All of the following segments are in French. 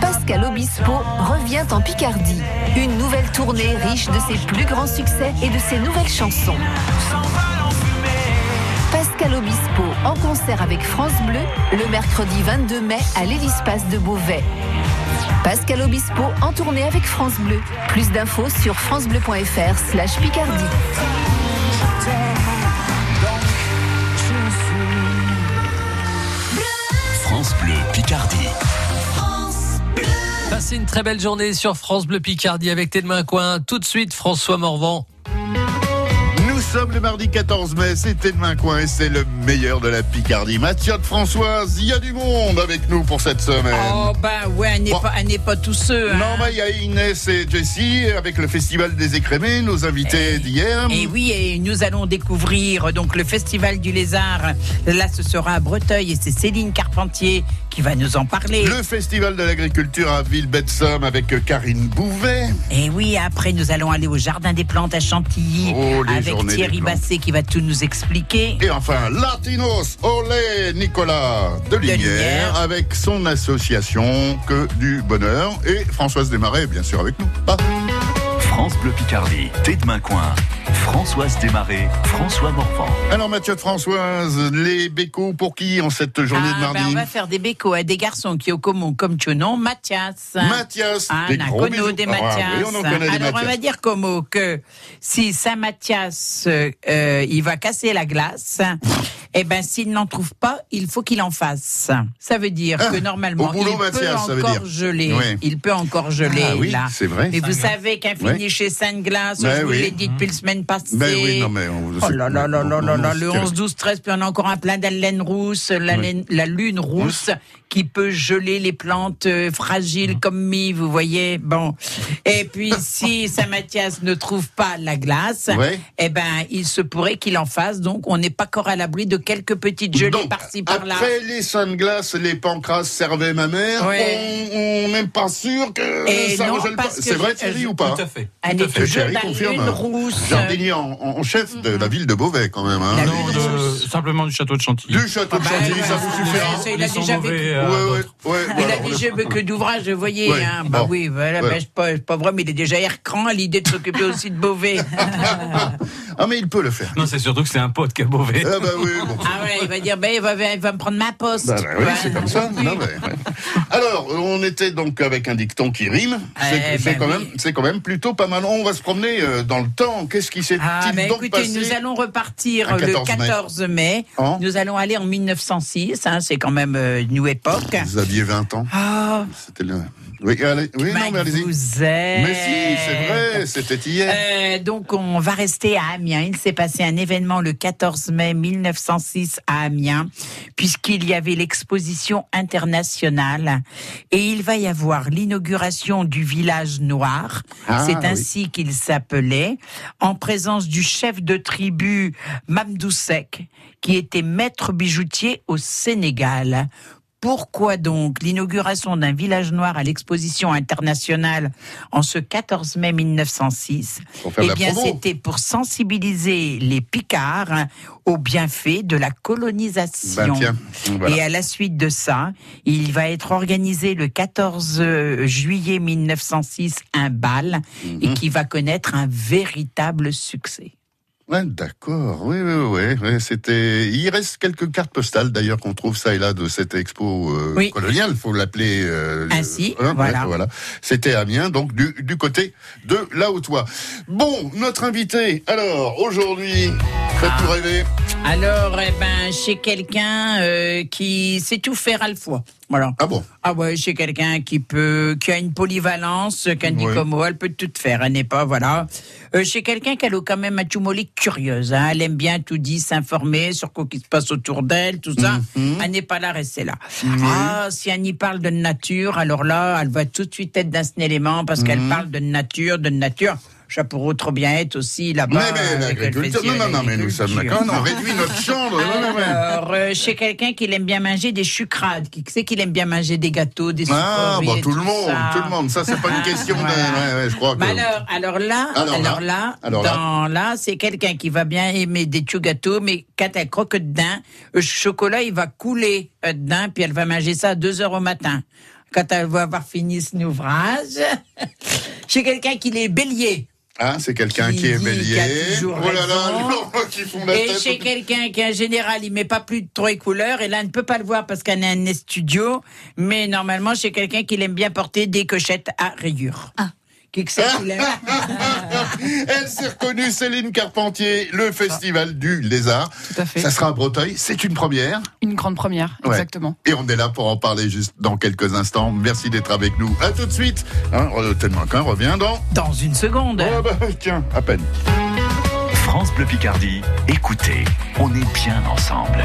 Pascal Obispo revient en Picardie. Une nouvelle tournée riche de ses plus grands succès et de ses nouvelles chansons. Pascal Obispo en concert avec France Bleu le mercredi 22 mai à l'Hélispace de Beauvais. Pascal Obispo en tournée avec France Bleu. Plus d'infos sur francebleu.fr slash Picardie. France Bleu Picardie. Passez une très belle journée sur France Bleu Picardie avec Tes de Main Coin. Tout de suite, François Morvan. Nous sommes le mardi 14 mai, c'était demain coin et c'est le meilleur de la Picardie. Mathieu de Françoise, il y a du monde avec nous pour cette semaine. Oh ben ouais, elle n'est Bon. pas, elle n'est pas tous ceux. hein. Non, mais il y a Inès et Jessie avec le Festival des écrémés, nos invités d'hier. Et oui, et nous allons découvrir donc le Festival du Lézard. Là, ce sera à Breteuil et c'est Céline Carpentier qui va nous en parler. Le Festival de l'agriculture à Villebette-Somme avec Karine Bouvet. Et oui, après, nous allons aller au Jardin des Plantes à Chantilly Oh, avec Thierry. Basset qui va tout nous expliquer. Et enfin, Latinos, olé, Nicolas de Linière, avec son association Que du Bonheur. Et Françoise Desmarais, bien sûr, avec nous. Ah. France Bleu Picardie. Tes de Main Coin. Françoise Desmarais. François Morvan. Alors, Mathieu de Françoise, les bécos pour qui en cette journée de Ah, ben, mardi on va faire des bécos à des garçons qui ont comme, comme tu nom Mathias. Mathias, Ah, des on gros bisous. des Ah, Mathias. oui, on en connaît des Alors, on Mathias. va dire comme que si Saint-Mathias, euh, euh, il va casser la glace, eh ben, s'il n'en trouve pas, il faut qu'il en fasse. Ça veut dire Ah, que normalement, boulot, il peut Mathias, ça veut encore dire. geler. Oui. Il peut encore geler, Ah oui, là. c'est vrai. Mais vous savez qu'un Ouais. fini chez Sainte-Glace, Ben je vous oui. l'ai dit depuis la semaine passée. Ben oui, non, mais on- Oh là là là là là là, le c'est- 11, 12, 13, puis on a encore un plein d'haleine rousse, la, laine- la lune rousse, qui peut geler les plantes euh, fragiles comme mi, vous voyez? Bon. Et puis, si Saint-Mathias ne trouve pas la glace, Ouais. eh ben, il se pourrait qu'il en fasse. Donc, on n'est pas encore à l'abri de quelques petites gelées par-ci, par-là. Après les sunglasses, les pancras servaient ma mère. Ouais. On n'est pas sûr que Et ça non, regèle pas. C'est vrai, Thierry, ou pas Tout à fait. Tout à fait. Thierry confirme. Jardinier en, en chef de la ville de Beauvais, quand même. hein. Non, de- simplement du château de Chantilly. Du château de bah, Chantilly, ouais, ça vous ouais, il a déjà vécu. Il a veux que d'ouvrage, vous voyez. Hein. Bah oui, voilà, c'est pas, vrai, mais il est déjà air-cran à l'idée de s'occuper aussi de Beauvais. Ah, mais il peut le faire. Non, c'est surtout que c'est un pote qui a Beauvais. Ah, bah oui, ah ouais, il va dire, ben, il, va, il va me prendre ma poste. Bah, bah oui, Ouais. c'est comme ça. Non, mais, ouais. Alors, on était donc avec un dicton qui rime. C'est Eh quand, oui. quand même plutôt pas mal. On va se promener euh, dans le temps. Qu'est-ce qui s'est-il Ah, mais donc écoutez, passé nous allons repartir Un le 14 mai. 14 mai. Hein nous allons aller en 1906, hein, c'est quand même euh, une new époque. Vous aviez 20 ans. Ah, C'était le. Oui, allez- oui non, mais allez-y. vous êtes. Mais si, c'est vrai, c'était hier. Euh, donc, on va rester à Amiens. Il s'est passé un événement le 14 mai 1906 à Amiens, puisqu'il y avait l'exposition internationale. Et il va y avoir l'inauguration du village noir. Ah, C'est oui. ainsi qu'il s'appelait, en présence du chef de tribu Mamdoussek, qui était maître bijoutier au Sénégal. Pourquoi donc l'inauguration d'un village noir à l'exposition internationale en ce 14 mai 1906 Pour faire de Eh bien, c'était pour sensibiliser les Picards aux bienfaits de la colonisation. Ben, voilà. Et à la suite de ça, il va être organisé le 14 juillet 1906 un bal Mhm. et qui va connaître un véritable succès. Ouais, d'accord. Oui, oui, oui, oui. C'était. Il reste quelques cartes postales d'ailleurs qu'on trouve ça et là de cette expo euh, Oui. coloniale. Faut l'appeler euh, Ainsi, euh, ouais, voilà. C'était Amiens, donc du, du côté de la Haute-Oie. Bon, notre invité. Alors aujourd'hui, faites tout rêver? Alors, eh ben, chez quelqu'un euh, qui sait tout faire à la fois. Voilà. Ah bon? Ah ouais, chez quelqu'un qui peut, qui a une polyvalence, qu'un dit comme moi, elle peut tout faire, elle n'est pas, voilà. Euh, chez quelqu'un qui a quand même un tumolie curieuse, hein, elle aime bien tout dit, s'informer sur quoi qui se passe autour d'elle, tout ça. Mhm. Elle n'est pas là, restée là. Ah, si elle y parle de nature, alors là, elle va tout de suite être dans cet élément parce qu'elle Mhm. parle de nature, de nature. Pourrait trop bien être aussi là-bas. Mais, l'agriculture, non, non, non, mais nous sommes d'accord, on réduit notre chambre. Alors, euh, chez quelqu'un qui aime bien manger des sucrades, qui sait qu'il aime bien manger des gâteaux, des Ah, bah, tout le monde, ça. tout le monde. Ça, c'est pas une question de. Voilà. Ouais, ouais, je crois que. Alors, alors là, Alors alors, là, alors là. dans là, c'est quelqu'un qui va bien aimer des petits gâteaux, mais quand elle croque dedans, le chocolat, il va couler euh, dedans, puis elle va manger ça à 2 heures au matin. Quand elle va avoir fini son ouvrage, chez quelqu'un qui est bélier. Ah, c'est quelqu'un Qui qui est bélier. Oh là là, raison. les enfants qui font la Et tête. chez quelqu'un qui, en général, il met pas plus de trois couleurs, et là, on ne peut pas le voir parce qu'on a un studio, mais normalement, chez quelqu'un qui aime bien porter des cochettes à rayures. Ah. Qui que c'est qu'il aime Elle s'est reconnue, Céline Carpentier, le festival du lézard. Tout à fait. Ça sera à Breteuil, c'est une première. Une grande première, Ouais. exactement. Et on est là pour en parler juste dans quelques instants. Merci d'être avec nous. À tout de suite. Hein, tellement qu'un revient dans. Dans une seconde. Ah bah, tiens, à peine. France Bleu Picardie, écoutez, on est bien ensemble.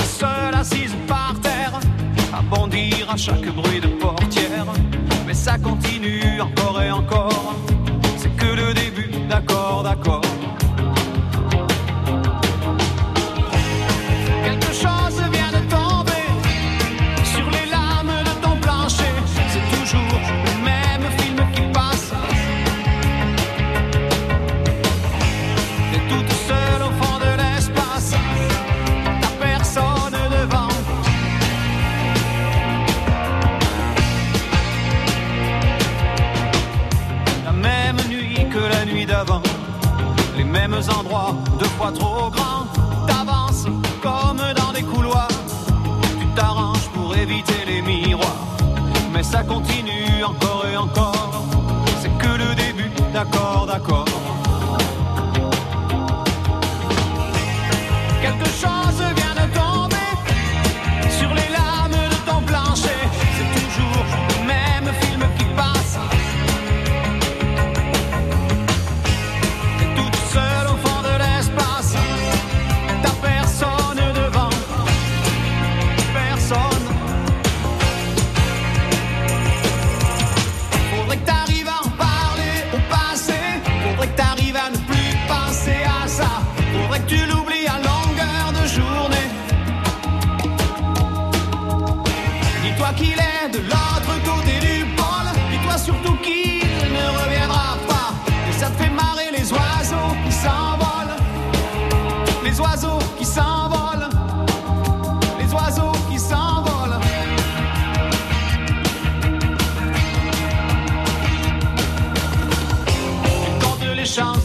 assise par terre. À bondir à chaque bruit de portière. Mais ça continue encore et encore. C'est que le début, d'accord, d'accord.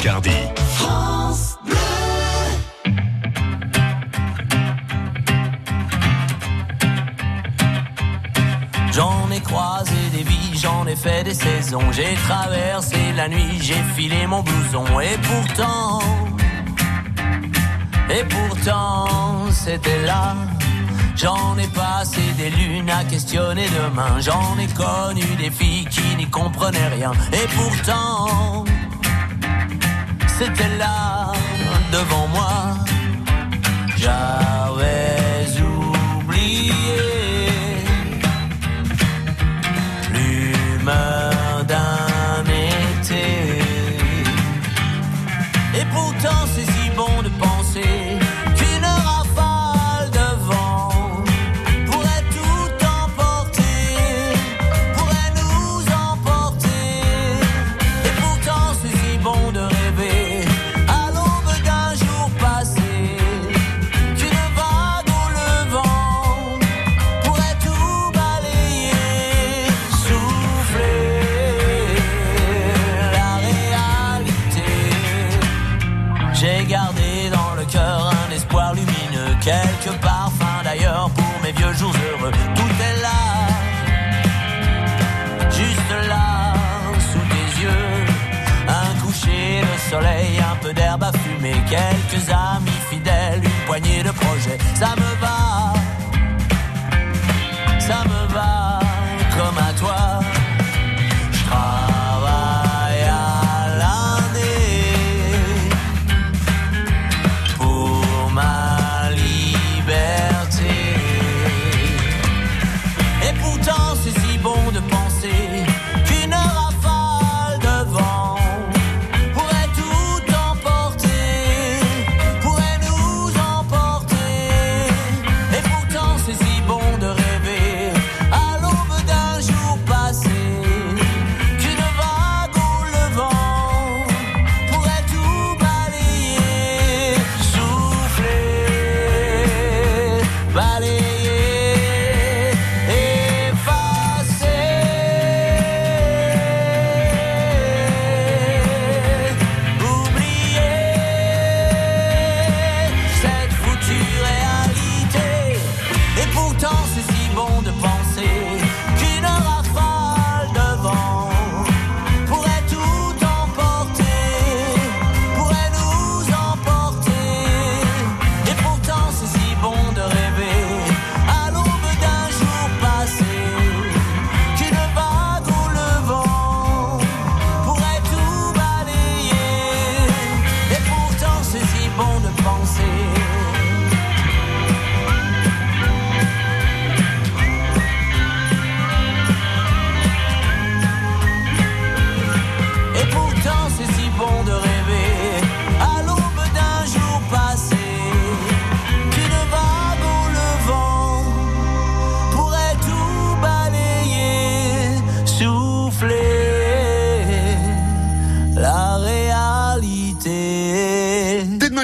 Picardie. J'en ai croisé des vies, j'en ai fait des saisons. J'ai traversé la nuit, j'ai filé mon blouson. Et pourtant, et pourtant, c'était là. J'en ai passé des lunes à questionner demain. J'en ai connu des filles qui n'y comprenaient rien. Et pourtant, c'était là, devant moi. Quelques amis fidèles, une poignée de projets. Ça me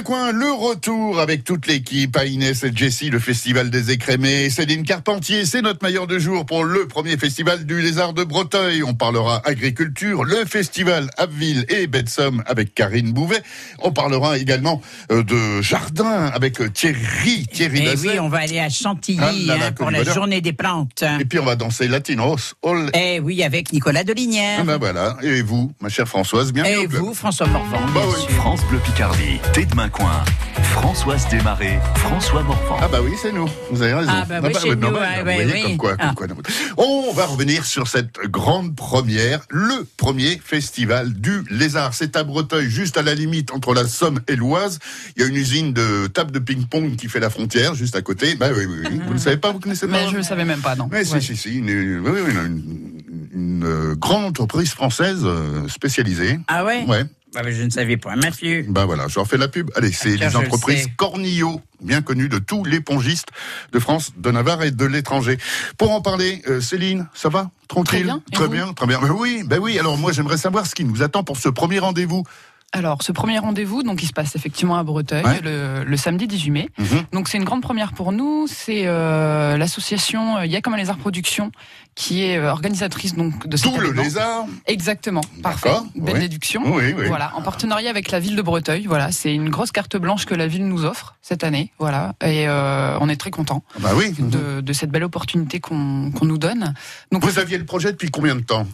coin, le retour avec toute l'équipe, à Inès et Jessie, le festival des écrémés. Céline Carpentier, c'est notre meilleur de jour pour le premier festival du lézard de Breteuil. On parlera agriculture, le festival Abbeville et Betsom avec Karine Bouvet. On parlera également euh, de jardin avec euh, Thierry, Thierry Et. Eh oui, on va aller à Chantilly Ah là là, hein, pour la bonheur. journée des plantes. Et puis on va danser Latinos. All... Eh oui, avec Nicolas Delinière. Ah ben voilà. Et vous, ma chère Françoise, bienvenue Et au club. vous, François Morvan, Bah oui. France Bleu Picardie. Tête main coin. Françoise Desmarais. François Morvan. Ah bah oui, c'est nous. Vous avez raison. Ah bah oui, c'est nous, bah, ouais, vous ouais, voyez oui. comme quoi, comme Ah. quoi. On va revenir sur cette grande première, le premier festival du lézard. C'est à Breteuil, juste à la limite entre la Somme et l'Oise. Il y a une usine de table de ping-pong qui fait la frontière, juste à côté. Bah oui, oui, oui. Vous ne savez pas, vous connaissez pas Mais je ne savais même pas, non. Oui, si, si, si. Une, oui, une- une, euh, grande entreprise française euh, spécialisée. Ah ouais? Ouais. Bah, Je ne savais pas, Mathieu. Bah voilà, je refais la pub. Allez, c'est tiens, les le entreprises. Cornillo, bien connues de tous les pongistes de France, de Navarre et de l'étranger. Pour en parler, euh, Céline, ça va? Tranquille? Très bien. Très bien, très bien. Ben oui, ben oui. Alors moi, j'aimerais savoir ce qui nous attend pour ce premier rendez-vous. Alors, ce premier rendez-vous, donc, il se passe effectivement à Breteuil Ouais. le, le samedi 18 mai. Mhm. Donc, c'est une grande première pour nous. C'est euh, l'association euh, Yakama Les Arts Productions qui est euh, organisatrice donc de cet Tout le lézard. Exactement, parfait. D'accord, Belle oui. déduction. Oui, oui. Voilà, en partenariat avec la ville de Breteuil. Voilà, c'est une grosse carte blanche que la ville nous offre cette année. Voilà, et euh, on est très content Bah oui. de, de cette belle opportunité qu'on nous donne. Donc, Vous aviez le projet depuis combien de temps?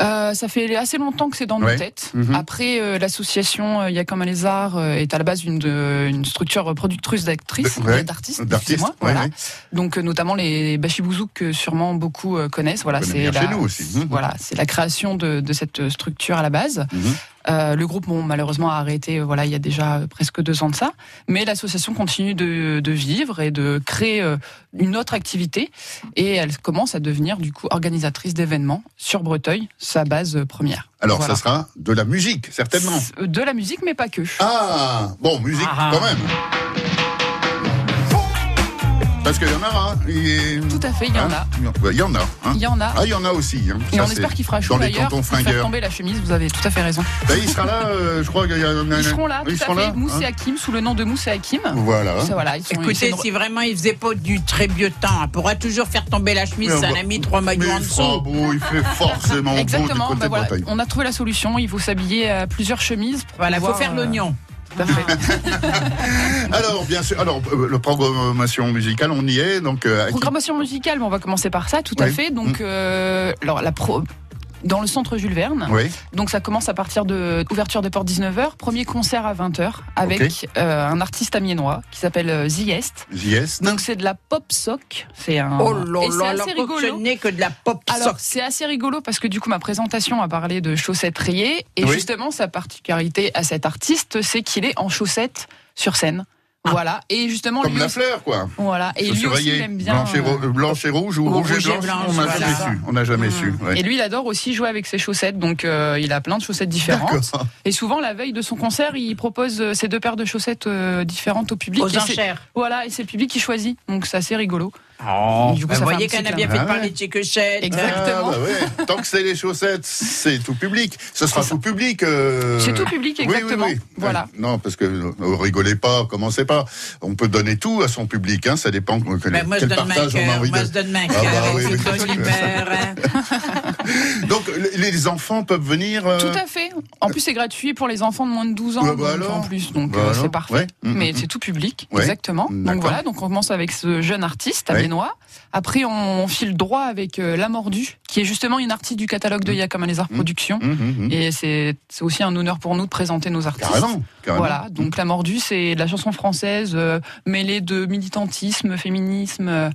Euh, ça fait assez longtemps que c'est dans Ouais. nos têtes. Mhm. Après, euh, l'association euh, Il y a comme les arts euh, est à la base une, de- une structure productrice d'actrices, ouais, et d'artistes, d'artistes, ouais, voilà. ouais. Donc euh, notamment les Bachibouzouk que sûrement beaucoup euh, connaissent. Voilà, On connaît c'est bien la, chez nous aussi. Mhm. voilà, c'est la création de, de cette structure à la base. Mhm. Euh, le groupe, bon, malheureusement, a arrêté. euh, Voilà, il y a déjà euh, presque deux ans de ça. Mais l'association continue de, de vivre et de créer euh, une autre activité. Et elle commence à devenir du coup organisatrice d'événements sur Breteuil, sa base première. Alors, Voilà. ça sera de la musique, certainement. De la musique, mais pas que. Ah, bon, musique Ah. quand même. Parce qu'il y en a, hein. Il Tout à fait, il y en a. Il y en a. hein. Il y en a. Ah, il y en a aussi. hein. Et Ça, on c'est espère qu'il fera chaud Dans les d'ailleurs cantons pour faire fringueurs. tomber la chemise. Vous avez tout à fait raison. Ben, il sera là, euh, je crois qu'il y a Ils seront là, Ils tout seront à fait. là, Mousse hein. et Hakim, sous le nom de Mousse et Hakim. Voilà. Ça, voilà, ils sont- c'est Écoutez, une- si vraiment il faisait pas du très vieux temps, on pourra toujours faire tomber la chemise, Mais ça on en va- a mis trois maillots en il dessous. beau, il fait forcément beau du Exactement, côté bah voilà, on a trouvé la solution. Il faut s'habiller à plusieurs chemises. pour Voilà, faut pouvoir, faire euh, l'oignon. Alors, bien sûr, alors, euh, la programmation musicale, on y est, donc, euh, Programmation musicale, on va commencer par ça, tout à fait. Donc, euh, alors la pro. Dans le centre Jules Verne. Oui, Donc ça commence à partir de ouverture des portes 19h, premier concert à 20h avec euh, un artiste amiénois qui s'appelle euh, Ziest. yes. Donc c'est de la pop sock, c'est un Oh là et c'est là, assez alors que rigolo. ce n'est que de la pop Alors, sock. c'est assez rigolo parce que du coup, ma présentation a parlé de chaussettes rayées. Et Oui. justement, sa particularité à cet artiste, c'est qu'il est en chaussettes sur scène. Voilà. Et justement, Comme lui la fleur, quoi. voilà. Et lui aussi, il aime bien. Blanche et, ro- euh, blanche et rouge ou ou rouge et rouge et blanche, blanche, on n'a voilà. jamais su. On n'a jamais Mmh. su. ouais. Et lui, il adore aussi jouer avec ses chaussettes. Donc, euh, il a plein de chaussettes différentes. Et souvent, la veille de son concert, il propose euh, ces deux paires de chaussettes euh, différentes au public. Aux enchères. Voilà, et c'est le public qui choisit. Donc, c'est assez rigolo. Oh, Du coup, bah, voyez qu'on a bien fait de parler de chez Cochette. Exactement. Ah, bah ouais. Tant que c'est les chaussettes, c'est tout public. Ce sera tout public. euh, C'est tout public, oui, oui, exactement. oui. Voilà. Non, parce que euh, rigolez pas, commencez pas. On peut donner tout à son public, hein, ça dépend euh, quel, Ben, moi, je quel donne ma partage on a envie moi, de. je donne ma Ah, bah oui, hein. Donc les enfants peuvent venir. euh, Tout à fait. En plus, c'est gratuit pour les enfants de moins de 12 ans. Bah donc, alors. en plus, donc Bah euh, c'est parfait. Ouais. Mm, Mais c'est tout public, Ouais. exactement. Donc voilà, donc on commence avec ce jeune artiste Ouais. Après, on file droit avec euh, La Mordue, qui est justement une artiste du catalogue de Yakama Les Arts Mm. Productions. hum, hum, hum. Et c'est c'est aussi un honneur pour nous de présenter nos artistes. Carrément, carrément. Voilà, donc La Mordue, c'est de la chanson française euh, mêlée de militantisme, féminisme euh,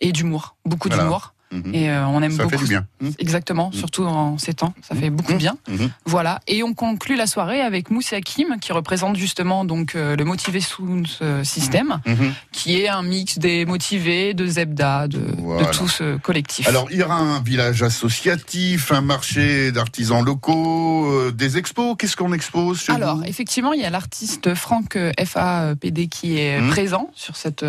et d'humour. Beaucoup Voilà. d'humour. Mhm. Et euh, on aime Ça beaucoup. fait du bien. Hum. Exactement, surtout en ces temps. Ça fait beaucoup de bien. Mhm. Voilà. Et on conclut la soirée avec Mousse Hakim, qui représente justement donc euh, le Motivé Sound System, Mhm. qui est un mix des motivés, de Zebda, de, Voilà. de tout ce collectif. Alors, il y aura un village associatif, un marché d'artisans locaux, euh, des expos. Qu'est-ce qu'on expose chez Alors, effectivement, il y a l'artiste Franck FAPD qui est Mhm. présent sur cette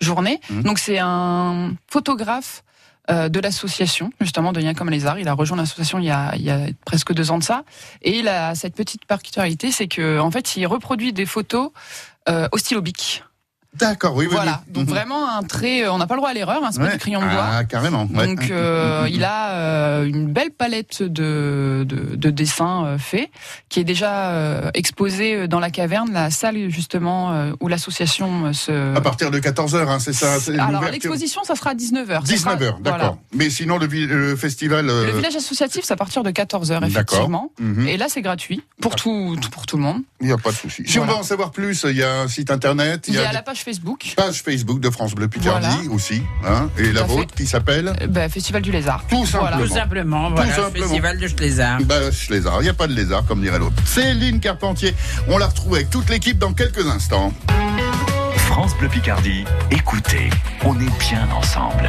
journée. Mhm. Donc, c'est un photographe de l'association, justement, de Liens comme les Arts. Il a rejoint l'association il, y a- il y a presque deux ans de ça. Et il a cette petite particularité, c'est que en fait, il reproduit des photos euh, au. D'accord, oui, oui. Voilà. oui. Donc, Mhm. vraiment, un trait, euh, on n'a pas le droit à l'erreur, hein, c'est pas Ouais. du crayon de bois. Ah, carrément. ouais. Donc euh, il a euh, une belle palette de, de, de dessins euh, faits qui est déjà exposée dans la caverne, la salle justement où l'association se... À partir de 14h, hein, c'est ça Alors l'exposition ça sera à 19h. 19h, d'accord. Mais sinon, le, festival. Le village associatif c'est à partir de 14h D'accord. effectivement. mhm. Et là c'est gratuit pour tout, tout- pour tout le monde. Il n'y a pas de souci. Si on veut en savoir plus, il y a un site internet, Il y a des la page Facebook, pages Facebook de France Bleu Picardie Voilà. aussi. Hein, et la vôtre qui s'appelle euh, bah, Festival du Lézard. Tout simplement. Tout simplement, voilà, simplement. festival de Schlézard. Bah, lézard. Il n'y a pas de lézard, comme dirait l'autre. Céline Carpentier. On la retrouve avec toute l'équipe dans quelques instants. France Bleu Picardie, écoutez, on est bien ensemble.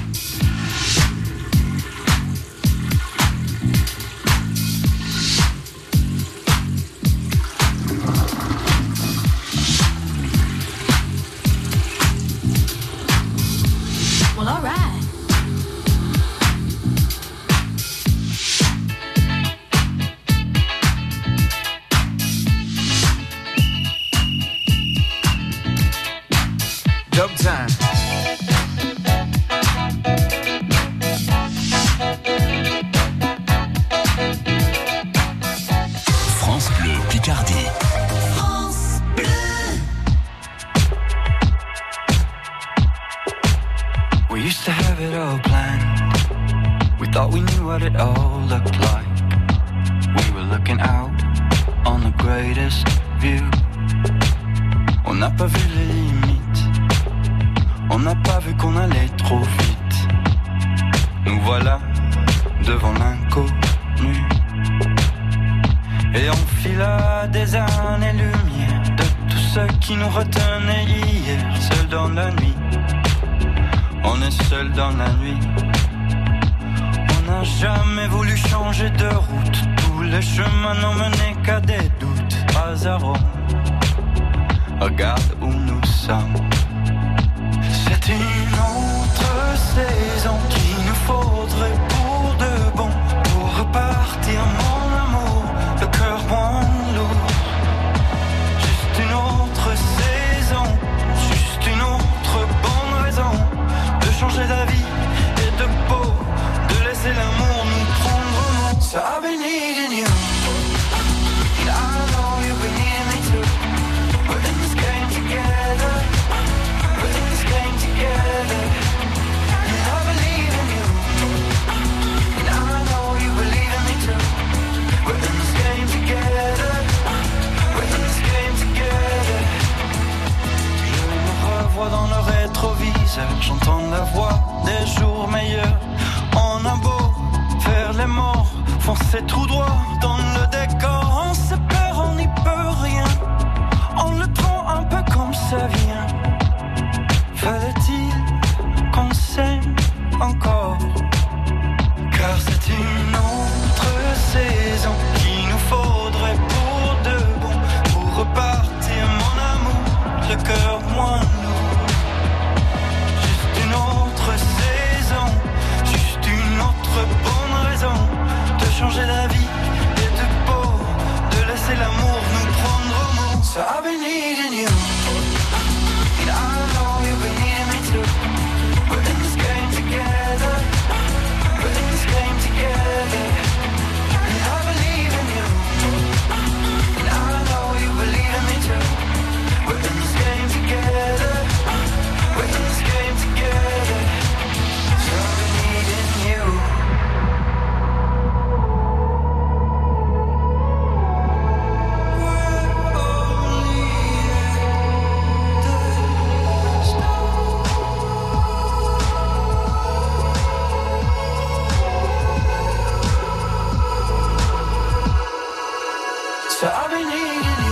So I've been needing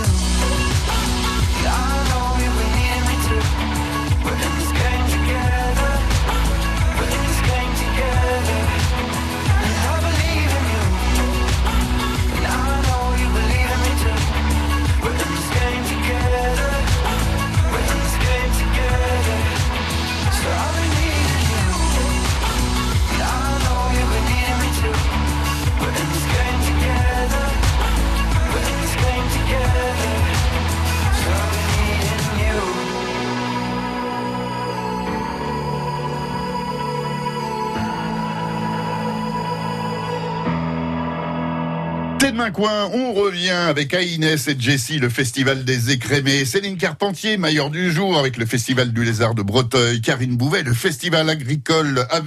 On revient avec Aïnès et Jessie, le festival des écrémés. Céline Carpentier, mailleur du jour avec le festival du lézard de Breteuil. Karine Bouvet, le festival agricole à.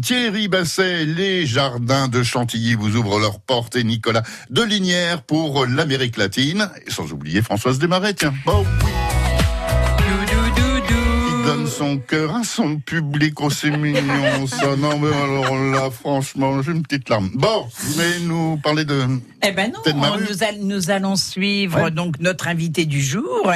Thierry Basset, les jardins de Chantilly vous ouvrent leurs portes. Et Nicolas Delinière pour l'Amérique latine. Et sans oublier Françoise Desmarais, tiens. Oh. Son cœur à son public, oh c'est mignon ça. Non mais alors là, franchement, j'ai une petite larme. Bon, vous voulez nous parler de... Eh ben non, nous, nous allons suivre Ouais. donc notre invité du jour.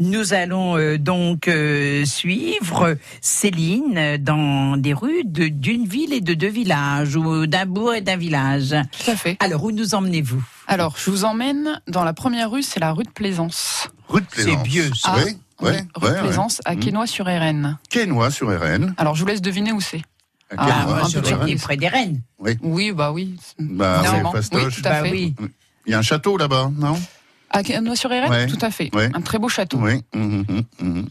Nous allons euh, donc euh, suivre Céline dans des rues de- d'une ville et de deux villages, ou d'un bourg et d'un village. Tout à fait. Alors, où nous emmenez-vous? Alors, je vous emmène dans la première rue, c'est la rue de Plaisance. Rue de Plaisance. C'est vieux, ça. Oui, Oui, ouais, rue ouais, de Plaisance, à Mm. Quesnoy-sur-Érène. Quesnoy sur RN. Alors, je vous laisse deviner où c'est. À Ah, Quesnoy un sur RN. Près des Rennes. Oui, bah oui. Bah, Non, c'est oui, tout à Bah fait. oui. Il y a un château là-bas, non? À Quesnoy-sur-Érène, Ouais. tout à fait. Un très beau château. Oui. mhm, mhm, mhm.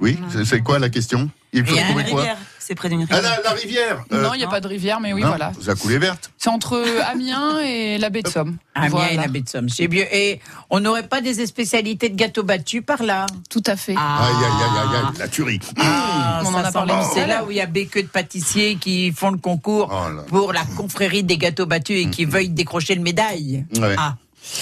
Oui, c'est- quoi la question? Il a trouver quoi? C'est près d'une Ah, rivière. la, la rivière euh, Non, il n'y a pas de rivière, mais oui, non, voilà. La coulée verte. C'est entre Amiens et la baie de Somme. Amiens Voilà. et la baie de Somme. C'est. Et on n'aurait pas des spécialités de gâteaux battus par là? Tout à fait. Ah. Aïe, aïe, aïe, aïe, la tuerie. Ah, On ça en a parlé C'est là où il y a Béqueux de pâtissiers qui font le concours Oh pour la confrérie des gâteaux battus et qui veuillent décrocher le médaille. Ouais. Ah,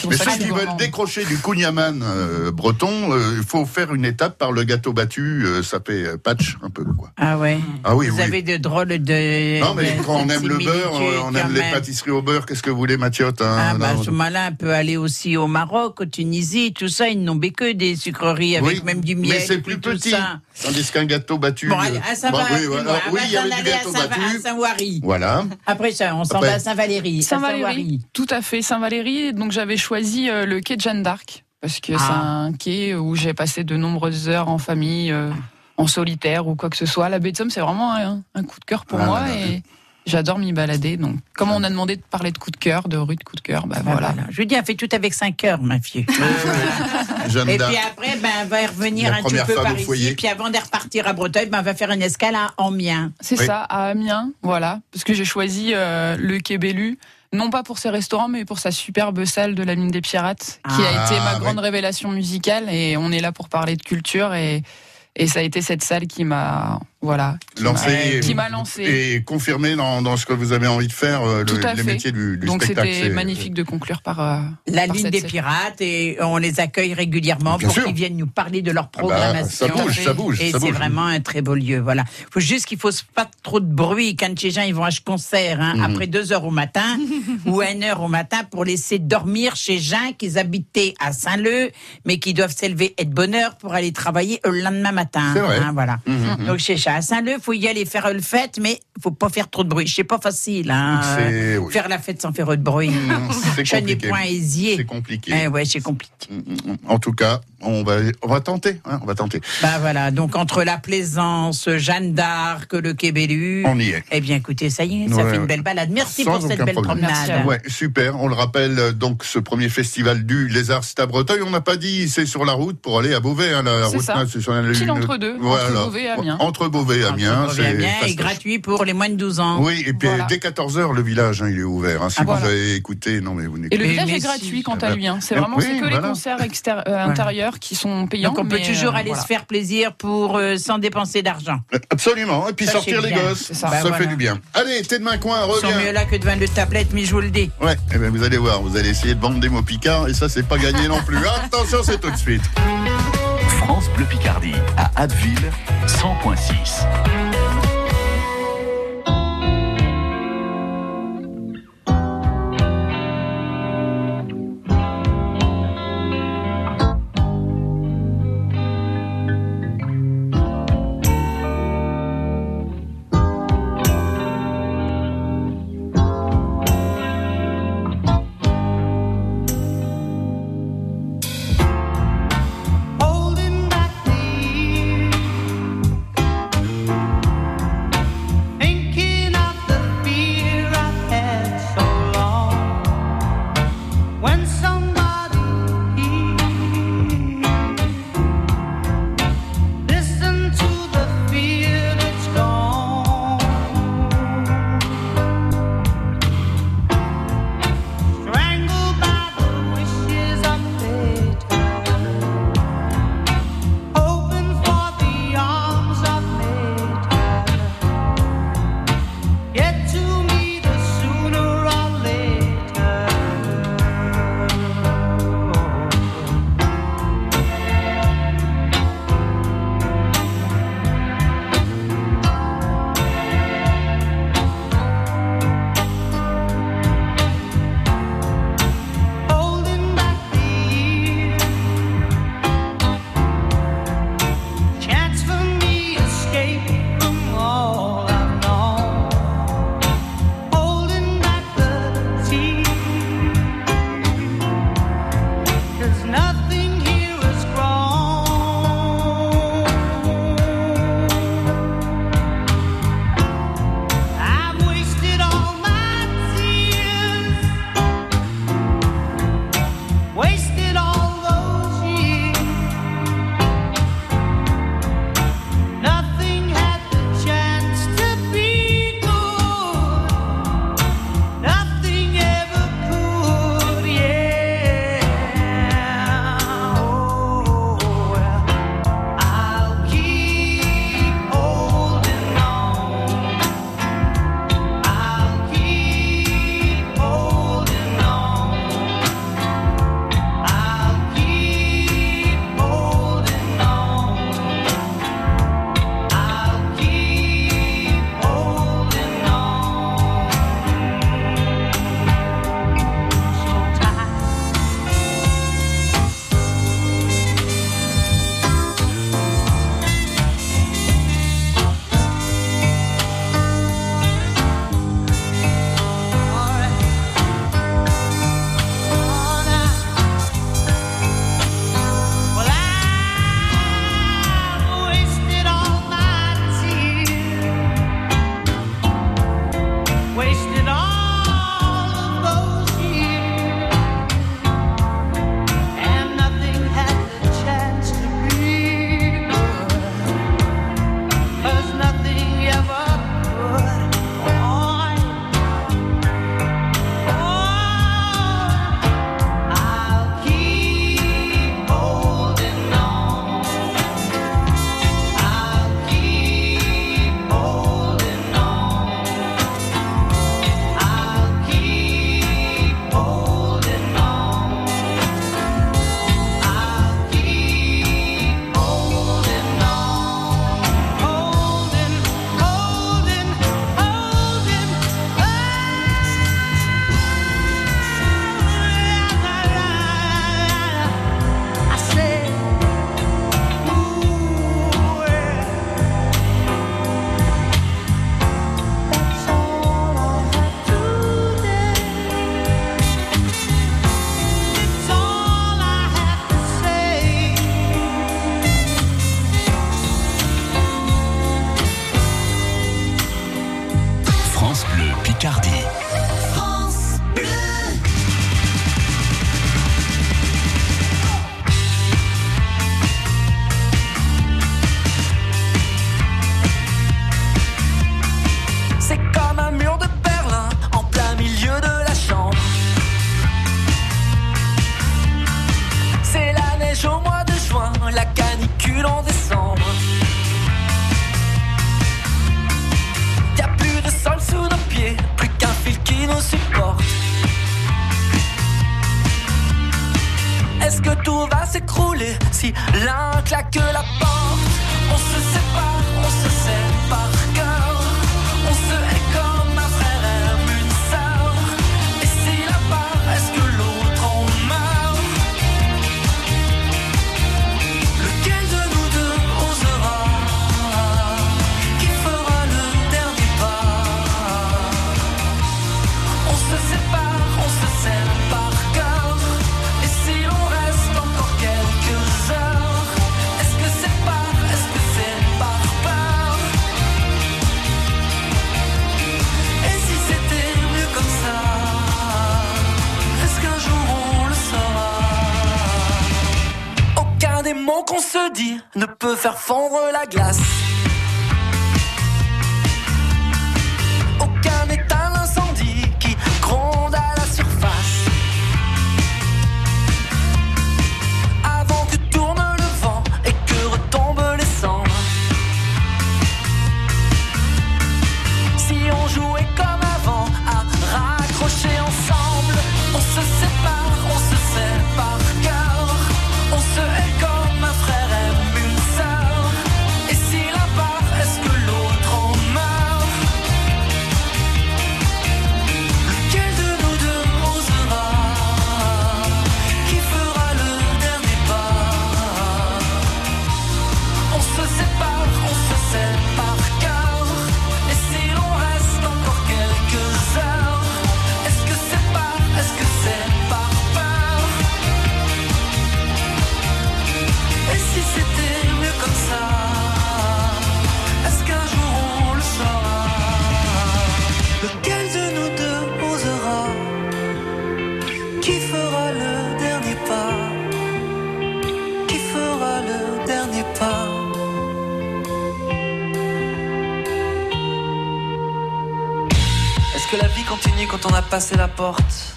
Mais ceux qui veulent décrocher du kouign-amann euh, breton, euh, il faut faire une étape par le gâteau battu. euh, ça fait patch un peu, quoi. ah ouais. Ah oui, Vous oui. avez de drôles de. Non, mais de- quand on aime le beurre, on aime les même. pâtisseries au beurre. Qu'est-ce que vous voulez, Mathiote hein, Ah, bah, ce malin peut aller aussi au Maroc, au Tunisie, tout ça. Ils n'ont que des sucreries avec Oui, même du miel. Mais c'est plus tout petit. ça. Tandis qu'un gâteau battu. Bon, allez, à saint bah, oui, voilà. Oui, il y avait du gâteau à. Saint-Wary. Voilà. Après ça, on s'en va à Saint-Valéry. Saint-Valéry, tout à fait, Saint-Valéry. Donc j'avais choisi euh, le quai de Jeanne d'Arc parce que c'est Ah. un quai où j'ai passé de nombreuses heures en famille, euh, en solitaire ou quoi que ce soit. La baie de Somme, c'est vraiment un, un coup de cœur pour Ah, moi là, là. et j'adore m'y balader. Donc, comme on a demandé de parler de coup de cœur, de rue de coup de cœur, bah, Bah, voilà. voilà. Je vous dis, elle fait tout avec 5 heures, ma fille. Jeanne Et puis après, ben, elle va revenir La un petit peu par au foyer. ici. Puis avant de repartir à Breteuil, ben, elle va faire une escale à Amiens. C'est Oui. ça, à Amiens, voilà. Parce que j'ai choisi euh, le quai Bellu, non pas pour ses restaurants, mais pour sa superbe salle de la mine des pirates, qui a Ah, été ma oui. grande révélation musicale. Et on est là pour parler de culture. Et, et ça a été cette salle qui m'a, voilà, qui Lancé m'a- et- qui m'a lancé. Et confirmé dans, dans ce que vous avez envie de faire, euh, le, Tout à les fait. métiers du, du Donc spectacle. c'était c'est- magnifique de conclure par euh, La par ligne cette des scène. pirates et on les accueille régulièrement Bien pour sûr. qu'ils viennent nous parler de leur Ah bah, programmation. ça bouge, ça bouge, Et ça c'est bouge. vraiment un très beau lieu. Voilà. Faut juste qu'il faut pas trop de bruit quand les gens ils vont à ce concert hein, Mhm. après deux heures au matin ou à une heure au matin pour laisser dormir chez gens qui habitaient à Saint-Leu mais qui doivent s'élever et de bonne heure pour aller travailler le lendemain matin. C'est vrai. hein, voilà. Mhm. Donc chez ça à Saint-Leu, faut y aller faire le fête, mais faut pas faire trop de bruit. C'est pas facile. Hein, oui. Faire la fête sans faire de bruit. C'est Je n'ai point. C'est compliqué. Eh ouais, c'est compliqué. En tout cas, on va, on va tenter. hein, on va tenter. Bah voilà, donc entre la Plaisance, Jeanne d'Arc, le Québélu. On y est. Eh bien écoutez, ça y est, ça Ouais, fait une belle balade. Merci pour cette belle problème. promenade. Ouais, super. On le rappelle, euh, donc ce premier festival du Lézard, c'est à Breteuil. On n'a pas dit, c'est sur la route pour aller à Beauvais. hein, la, C'est sur la- une- entre deux, entre Voilà. Beauvais et Amiens. Entre Beauvais et Amiens. Entre c'est Beauvais et Amiens, et fastoche. gratuit pour les moins de 12 ans. Oui, et puis Voilà. dès 14h, le village, hein, il est ouvert. hein, si Ah, vous voilà. avez écouté, non mais vous Et le n'écoutez village mais est si, gratuit quant ça à va. lui. hein. C'est Oui, vraiment c'est que voilà. les concerts euh, intérieurs qui sont payants. Donc on peut toujours euh, aller voilà. se faire plaisir pour euh, sans dépenser d'argent. Absolument. Et puis Ça, sortir les bien. gosses, ça, ça. Bah, fait du bien. Allez, t'es de main coin, Ils sont mieux reviens. là que devant le tablette, mais je vous le dis. Ouais, eh ben, vous allez voir, vous allez essayer de vendre des mots picards et ça, c'est pas gagné non plus. Attention, c'est tout de suite. France Bleu Picardie à Abbeville 100.6. ne peut faire fondre la glace. Quand on a passé la porte.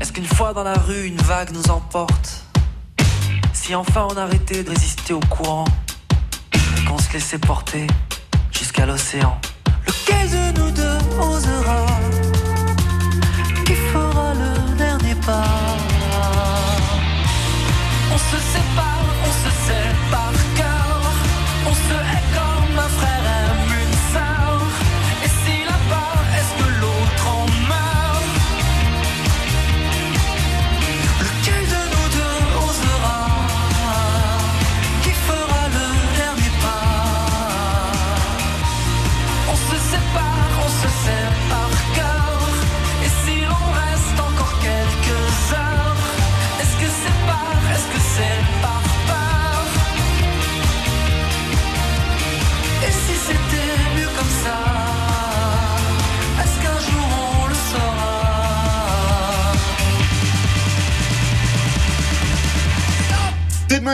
Est-ce qu'une fois dans la rue, une vague nous emporte? Si enfin on arrêtait de résister au courant Et qu'on se laissait porter jusqu'à l'océan. Lequel de nous deux osera? Qui fera le dernier pas? On se sépare, on se par cœur On se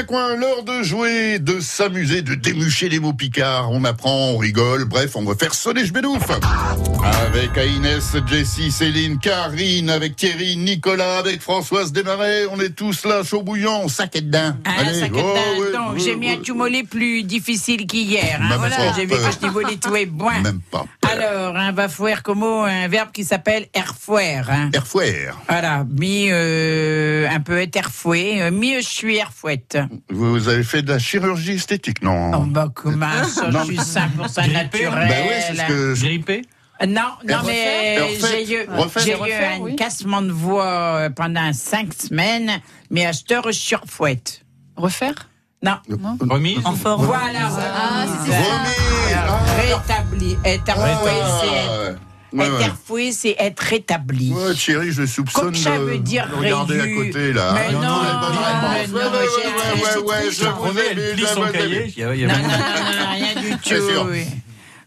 Coin, l'heure de jouer, de s'amuser, de démucher les mots picards. On apprend, on rigole, bref, on va faire sonner Jbedouf. Avec Inès, Jessie, Céline, Karine, avec Thierry, Nicolas, avec Françoise Desmarais, on est tous là, chaud bouillant, sac et dedans. Hein, Allez, que oh, ouais, donc, j'ai mis un tumolet plus difficile qu'hier. Hein, voilà, j'ai vu que je niveau les tout est bon. Même pas. Alors, un va faire comme mot, un verbe qui s'appelle erfouer. Hein. Erfouer. Voilà, mi euh, un peu être erfoué, euh, mi je suis erfouette. Vous avez fait de la chirurgie esthétique, non? Oh bah comment ça, Non. je suis 100% naturel. Bah oui, c'est ce que je- Grippé Euh, Non, non, mais j'ai eu, j'ai eu un oui. cassement de voix euh, pendant cinq semaines, mais à cette heure, je suis refouette. Refaire? Non. Remise En forme. Voilà. Ah, c'est Remise. Ah. Rétabli. Être refoué, c'est être, Ouais, être ouais. c'est être rétabli. Ouais, Thierry, je soupçonne Comme ça de- veut dire de regarder à côté, là. Mais Ah, non, réponse. non, Ouais, je prenais, ai- son cahier. Non, non, non, non, rien du tout. oui.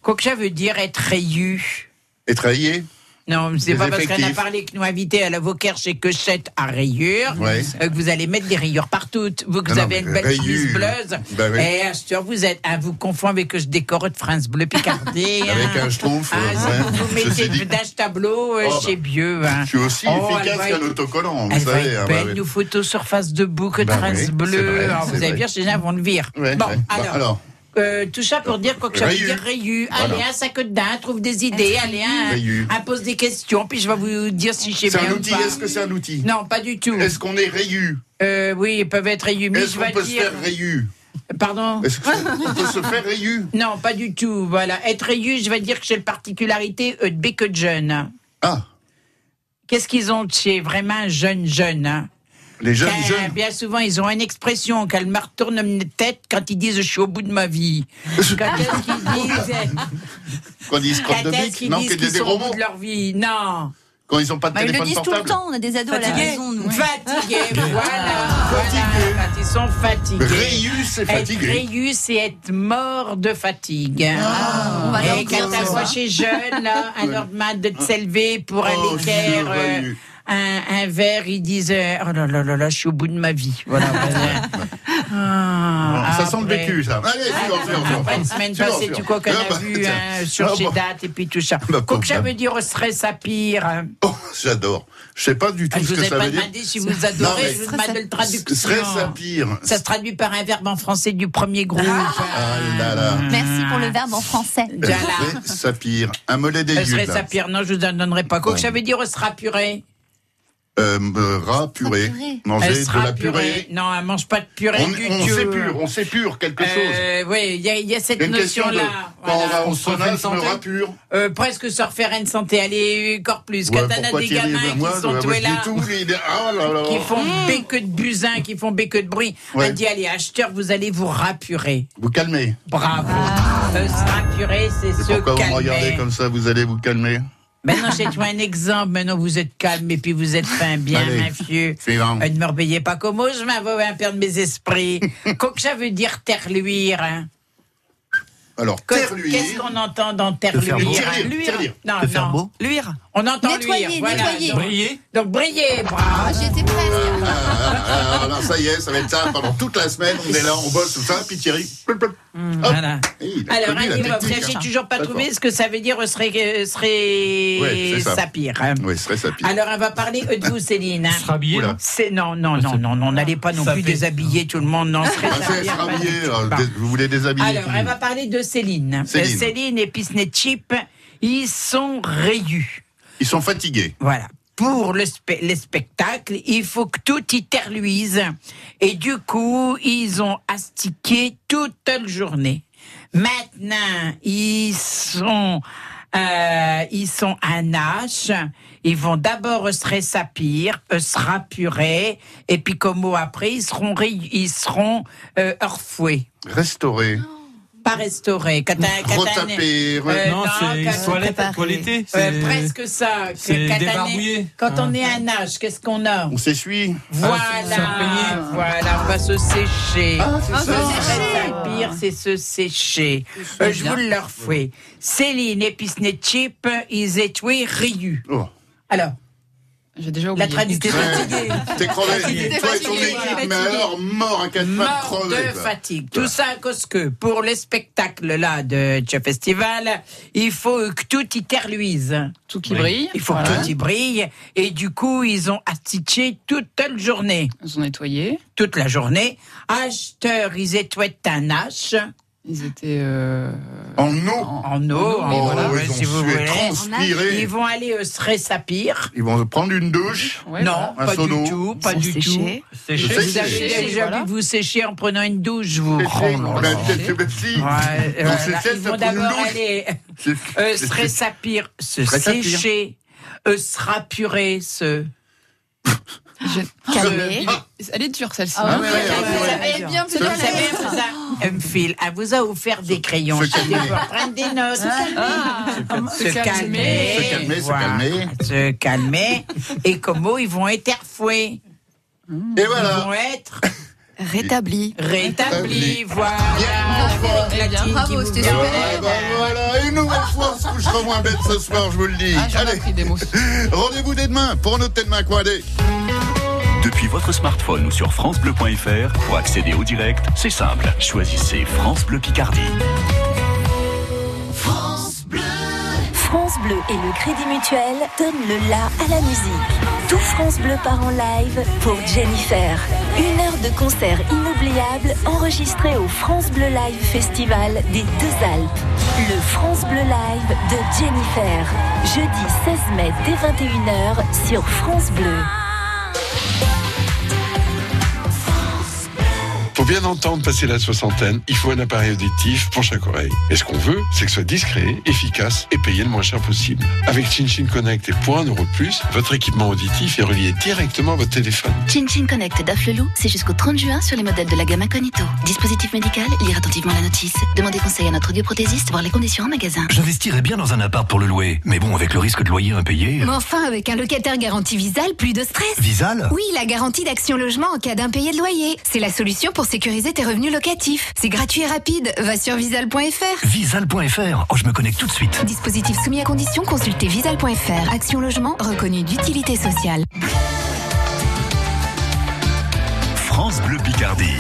Quoi que ça veut dire être rayu. Être rayé Non, c'est pas parce qu'on a parlé que nous invités à l'avocat chez Cochette à rayures Ouais. euh, que vous allez mettre des rayures partout. Vous que Non, vous non, avez une belle chemise bleuse. Bah oui. Et cette heure, vous êtes, ah, vous confond avec que je décore de France Bleu Picardie. Avec hein. un schtroumpf, Ah, euh, ouais. vous Je mettez dit. dash tableau euh, Oh, chez bah. Bieux. hein. Je suis aussi Oh, efficace qu'un autocollant, vous savez. être hein, belle, bah, nos photos sur face de bouc, Bah c'est bleue. vous allez dire, c'est gens vont le vire. Ouais, bon, alors, alors. Euh, tout ça pour dire quoi que ça veut dire rayu. Voilà. Allez, un sac dedans, trouve des idées. Allez, un, pose des questions, puis je vais vous dire si je sais C'est bien un ou outil, est-ce que c'est un outil Non, pas du tout. Est-ce qu'on est rayu Euh, oui, ils peuvent être. Mais Est-ce je qu'on vais peut se dire. faire rayu Pardon Est-ce qu'on peut se faire rayu Non, pas du tout. Voilà. Être rayu, je vais dire que j'ai la particularité euh, de bec de jeune. Ah, Qu'est-ce qu'ils ont de chez vraiment jeunes jeunes hein les jeunes, Euh, jeunes. Bien souvent, ils ont une expression qu'elle me retourne la tête quand ils disent je suis au bout de ma vie. Quand est-ce qu'ils disent Quand ils se crottent de bique qu'ils Non, disent qu'ils des sont au bout de leur vie? Non. Quand ils n'ont pas de Bah, ils le téléphone disent tout le portable. temps, on a des ados à la Fatigués. maison. nous. Fatigués, voilà. voilà. Quand ils sont fatigués. C'est Être fatigué. rayu, c'est être mort de fatigue. va aller Et quand ta voix chez jeune, là, on leur demande de s'élever pour Oh, aller faire euh. Un, un verre, ils disent euh, Oh là là là là, je suis au bout de ma vie. Voilà. voilà. Ah, ça sent le vécu, ça. Allez, suivant. Après une semaine passée, tu crois qu'on Ah, a bah, vu hein, sur Ah, ces bah. dates et puis tout ça. Bah, Quoi que ça veut dire serait sa pire. Oh, j'adore. Je sais pas du tout Ah, je ce vous que ai ça veut dire. demandé si vous Non, adorez, mais je vous demande de traduction. Serait sa pire. Ça se traduit par un verbe en français du premier groupe. Ah là là. Merci pour le verbe en français. Serait sa pire. Un mollet serait là. sa pire. Non, je vous en donnerai pas. Quoi que ça veut dire sera purée Euh, euh, rat purée. Manger Elle de la purée. Non, elle mange pas de purée On, du on tout. s'épure, on s'épure quelque chose. Euh, oui, il y, a- il y a cette notion-là. Quand on Voilà. va au sauna, je me rapure. Euh, presque se refaire une santé, allez, encore plus. Ouais, Quand on a des gamins moi, qui sont tous là, tout, oh là là. qui font béque de busin, qui font béque de bruit, Ouais. on dit, allez, acheteur, vous allez vous rapurer. Vous calmez. Bravo. Euh, se rapurer, c'est se pourquoi vous me regardez calmer. comme ça Vous allez vous calmer Maintenant, j'ai toi un exemple. Maintenant, vous êtes calme et puis vous êtes fin, bien, Allez, mafieux. suivant. Euh, Ne me reveillez pas comme moi, je m'avoue un perdre mes esprits. Quoi que ça veut dire terre-luire hein? Alors, Que- terre lui. Qu'est-ce qu'on entend dans terre-luire Luire? tirer. Non, non. Luire? On entend Nettoyer, luire. Voilà. nettoyer. Donc- Briller Donc briller. Ah, j'étais presque. Ah, ah, alors ça y est, ça va être ça pendant toute la semaine. On est là, on bosse tout ça, puis Thierry. plop, plop. Hop. Voilà. Et Alors, technique, n'avez hein. toujours pas trouvé ce que ça veut dire serait, euh, serait Ouais, c'est ça. sapir. hein. Oui, serait sa pire. Alors, on va parler de vous, Céline. hein. Se rhabiller, Oula. non C'est non, non, non, non, non, n'allez pas non Ça plus fait- déshabiller tout le monde. Non, serait Ah, sapir, vous voulez déshabiller Alors, monde. va parler de Céline. Céline. Euh, Céline et Pisney Chip, ils sont rayus. Ils sont fatigués. Voilà. Pour le, spe- les spectacles, il faut que tout y terluise. Et du coup, ils ont astiqué toute la journée. Maintenant, ils sont, euh, ils sont à Nash. Ils vont d'abord se ressapir, euh, se rapurer, et puis comme mot après, ils seront, ils seront euh, refoués. Restaurés. Pas un- quand un- Retaper. Euh, Non, c'est toilette, toiletté. euh, c'est- presque ça. Que- c'est quand on est- débarbouillé. Quand on Ah. est à nage, qu'est-ce qu'on a? On s'essuie. Voilà, se peigner. voilà, on va se sécher. Ah, c'est Ah, ça. Le pire, c'est se sécher. Euh, je vous le refais. Céline et Pisney Chip, ils étaient rius. Oh. Alors, J'ai déjà la oublié. traduction. Ouais, T'es crevé. T'es Toi et ton fatigué, équipe, mais alors mort à quatre pattes crevé. de fatigue. Tout ça à cause que pour le spectacle là de ce festival, il faut que tout y terluise. Tout qui brille. Il faut que tout y brille. Et du coup, ils ont astiché toute la journée. Ils ont nettoyé. Toute la journée. Acheteurs, ils étaient un H. Ils étaient. euh, En eau. En eau, en Oh, voilà, ils ont si vous voulez. transpiré. Ils vont aller euh, se ressapir. Ils vont prendre une douche. ouais, non. Un pas du tout, pas Ils du tout. Séché. Vous avez Séché, déjà voilà. vu vous sécher en prenant une douche, vous. C'est. Oh, peut-être fait petit. Ouais, Ils vont d'abord aller C'est- euh, c'est- se sécher, euh, se rapurer, se... J'ai- Calmer. Ah, Elle est dure celle-ci. Ah ouais, ouais, ouais, vous ouais. savez bien Vous plus savez, elle vous a, elle vous a offert des crayons. Se calmer. prendre des notes. Ah, se se calmer. Se calmer, se calmer. Se calmer. Et comment ils vont être refoués. Et Ils voilà. vont être Rétabli. rétablis. Voilà. Bien, latine Bravo, c'était super. Voilà, une nouvelle fois, on se couchera moins bête ce soir, je vous le dis. Ah, Allez, rendez-vous dès demain pour notre tête main allez. Depuis votre smartphone ou sur FranceBleu.fr, pour accéder au direct, c'est simple. Choisissez France Bleu Picardie. France Bleu et le Crédit Mutuel donnent le la à la musique. Tout France Bleu part en live pour Jennifer. Une heure de concert inoubliable enregistré au France Bleu Live Festival des Deux Alpes. Le France Bleu Live de Jennifer. Jeudi 16 mai dès 21h sur France Bleu. Pour bien entendre passer la soixantaine, il faut un appareil auditif pour chaque oreille. Et ce qu'on veut, c'est que ce soit discret, efficace et payé le moins cher possible. Avec ChinChin Connect et pour 1 euro de plus, votre équipement auditif est relié directement à votre téléphone. Chin Chin Connect d'Afflelou, c'est jusqu'au 30 juin sur les modèles de la gamme Incognito. Dispositif médical, lire attentivement la notice. Demandez conseil à notre audioprothésiste, voir les conditions en magasin. J'investirais bien dans un appart pour le louer, mais bon, avec le risque de loyer impayé. Mais enfin, avec un locataire garanti Visal, plus de stress. Visal? Oui, la garantie d'Action Logement en cas d'impayé de loyer. C'est la solution pour sécuriser tes revenus locatifs. C'est gratuit et rapide. Va sur visal.fr. Visal.fr. Oh, je me connecte tout de suite. Dispositif soumis à condition, consultez visal.fr. Action Logement reconnu d'utilité sociale. France Bleu Picardie.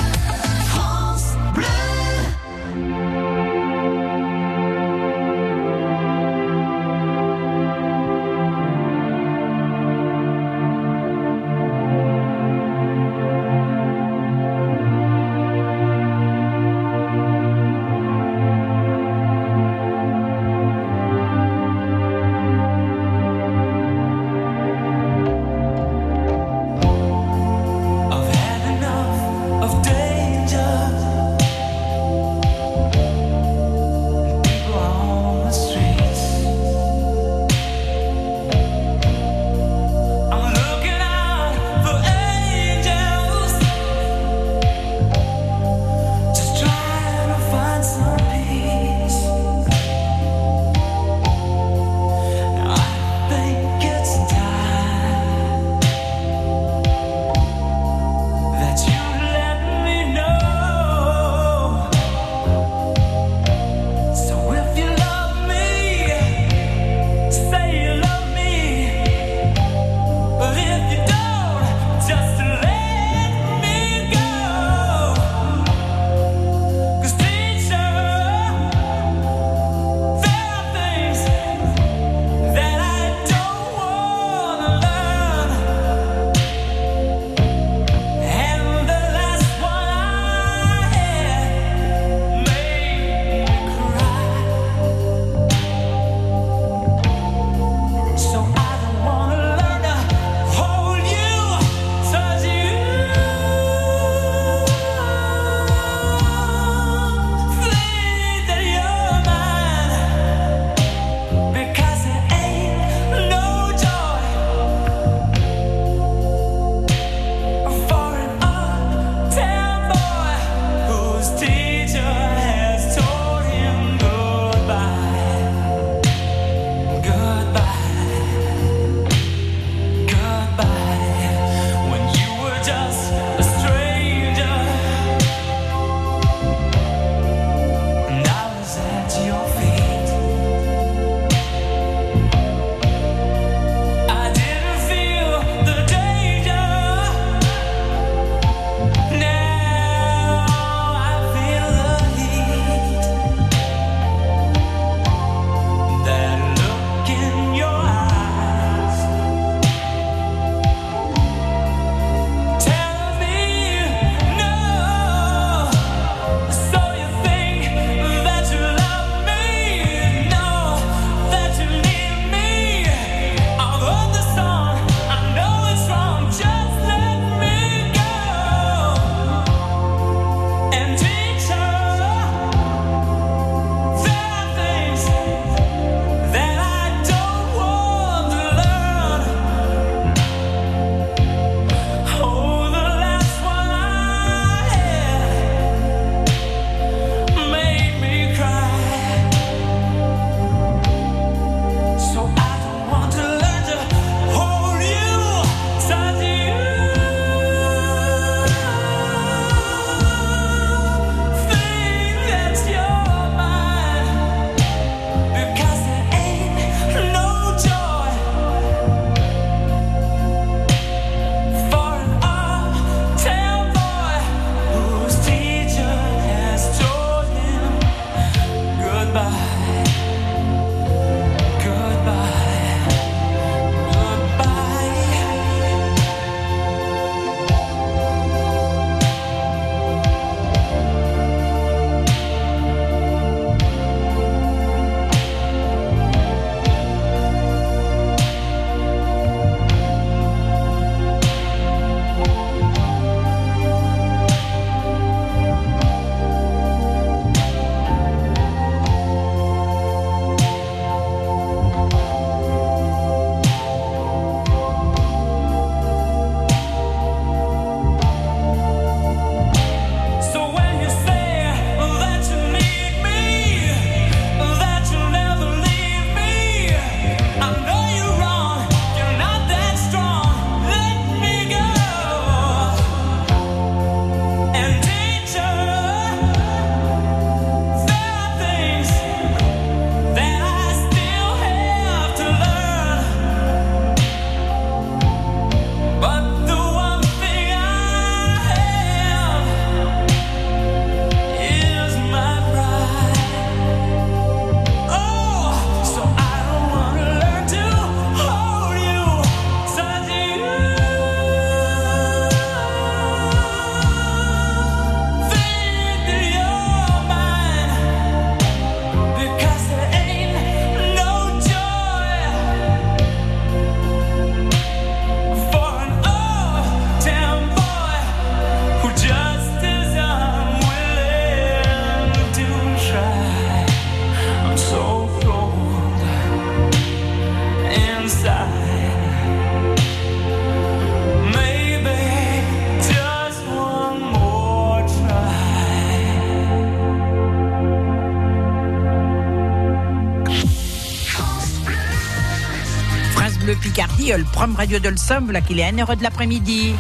Programme radio de Somme, là qu'il est 1h de l'après-midi.